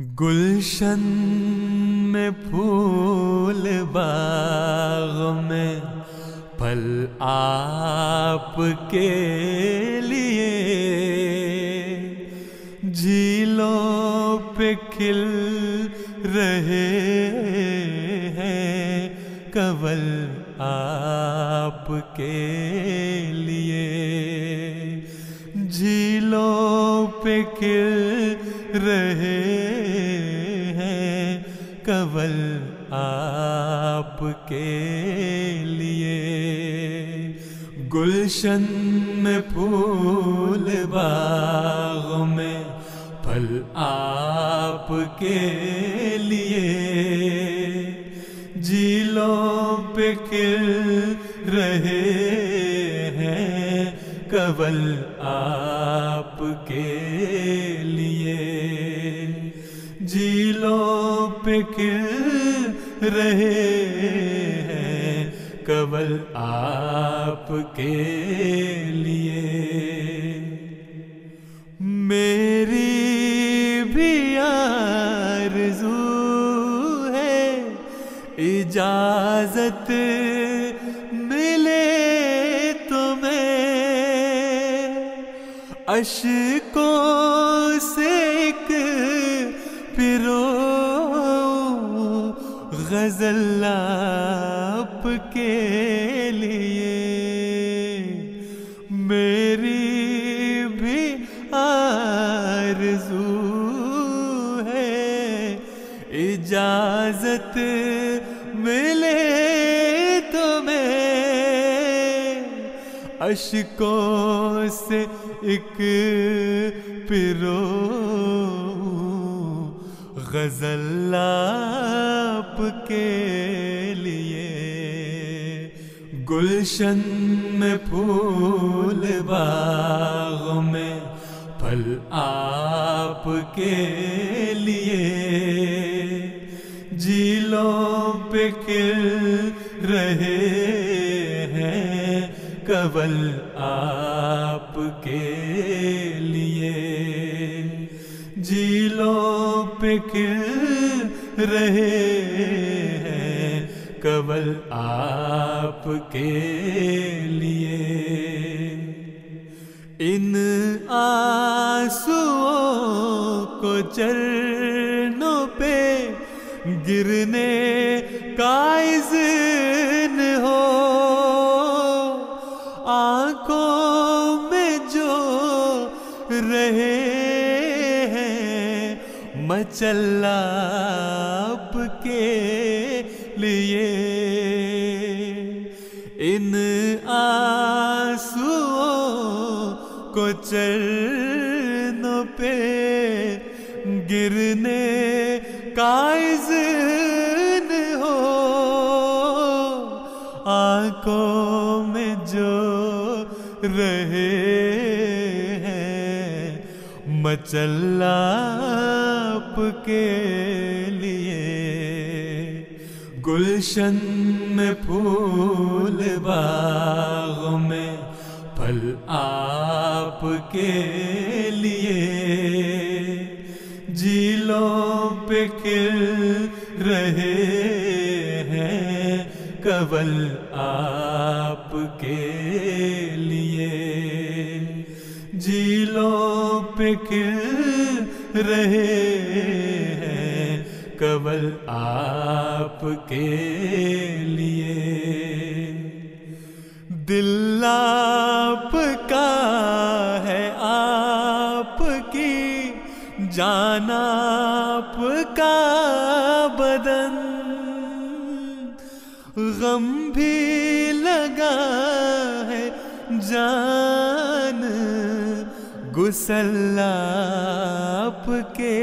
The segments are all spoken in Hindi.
गुलशन में फूल बाग में फल आपके लिए। झीलों पे खिल रहे हैं कवल आपके लिए। झीलों पे खिल रहे कवल आपके लिए। गुलशन में फूल बाग में फल आपके लिए। झीलों पे खिल रहे हैं कवल आपके लिए। झीलों पे खिल रहे हैं कवल आपके लिए। मेरी भी आरज़ू है, इजाज़त मिले तुम्हें। अशकों से गज़ल आपके लिए। मेरी भी आरज़ू है। इजाज़त मिले अशकों से एक पिरो गज़ल आपके लिए। गुलशन में फूल बाग में फल आपके लिए। झीलों पे खिल रहे हैं कवल आपके लिए पे खिल रहे हैं कवल आपके लिए। इन आंसुओं को चरणों पे गिरने का इज़्न हो। आँखों में जो रहे मचल्ला आपके लिए। इन आंसुओं को चरणों पे गिरने का इज़्न हो। आँखों में जो रहे हैं, मचल्ला आपके लिए गुलशन में फूल बाग में फल आपके लिए। झीलों पे खिल रहे हैं कवल आपके लिए। झीलों पे खिल रहे कवल आपके लिए। दिल आपका है आपकी, जान आपका बदन। गम भी लगा है जान, गुसल आपके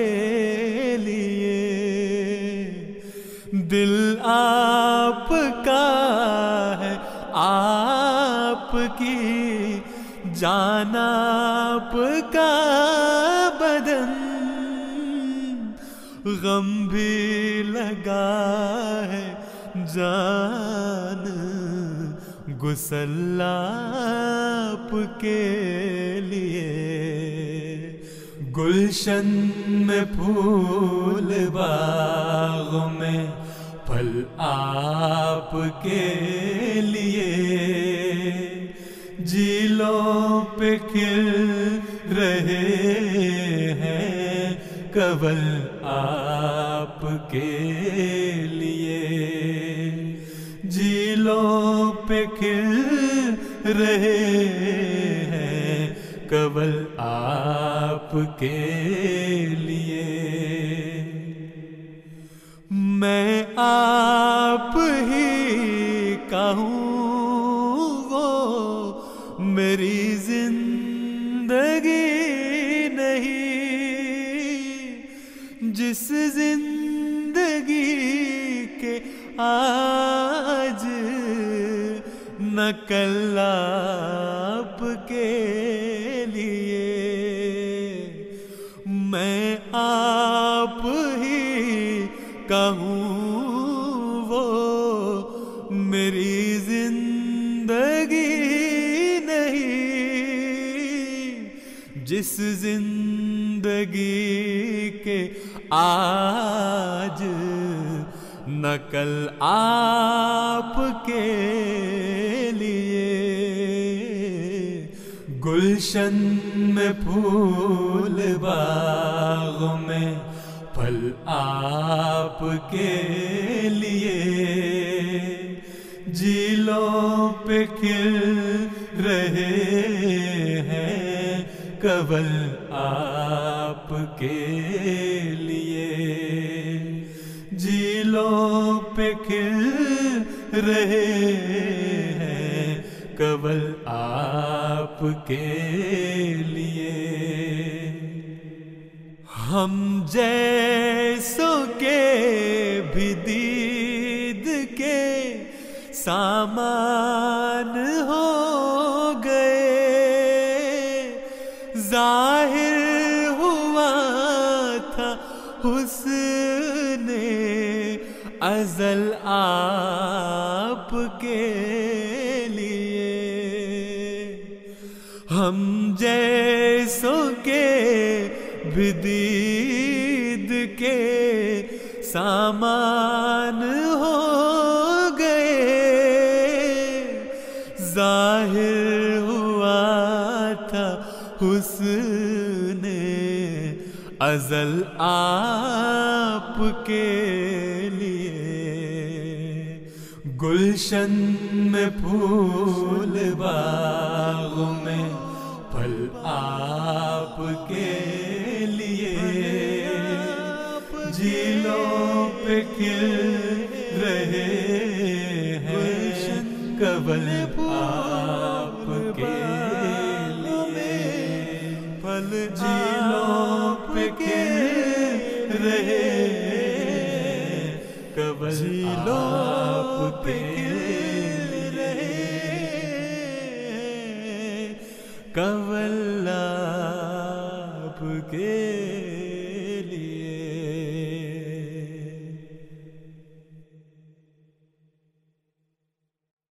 लिए। दिल आपका है, आपकी जान आपका बदन। गम भी लगा है, जान गुसल आपके लिए। गुलशन में फूल बागों में आपके लिए झीलों पे खिल रहे हैं कवल आपके लिए। झीलों पे खिल रहे हैं कवल आपके लिए। मैं आप ही कहूँ वो मेरी ज़िंदगी नहीं। जिस ज़िंदगी के आज नकल आपके लिए, मैं आप जिस ज़िंदगी के आज नकल आपके लिए, गुलशन में फूल बागों में फल आपके लिए, झीलों पे खिल कवल आपके लिए। झीलों पे खिल रहे हैं कवल आपके लिए। हम जैसों के भी दीद के सामान उसने अजल आपके लिए। हम जैसों के विदीद के सामान हो गए। ज़ाहिर हुआ था उसने अजल आपके लिए। गुलशन में फूल बागों में फल आपके लिए। झीलों पे खिल रहे हैं कवल।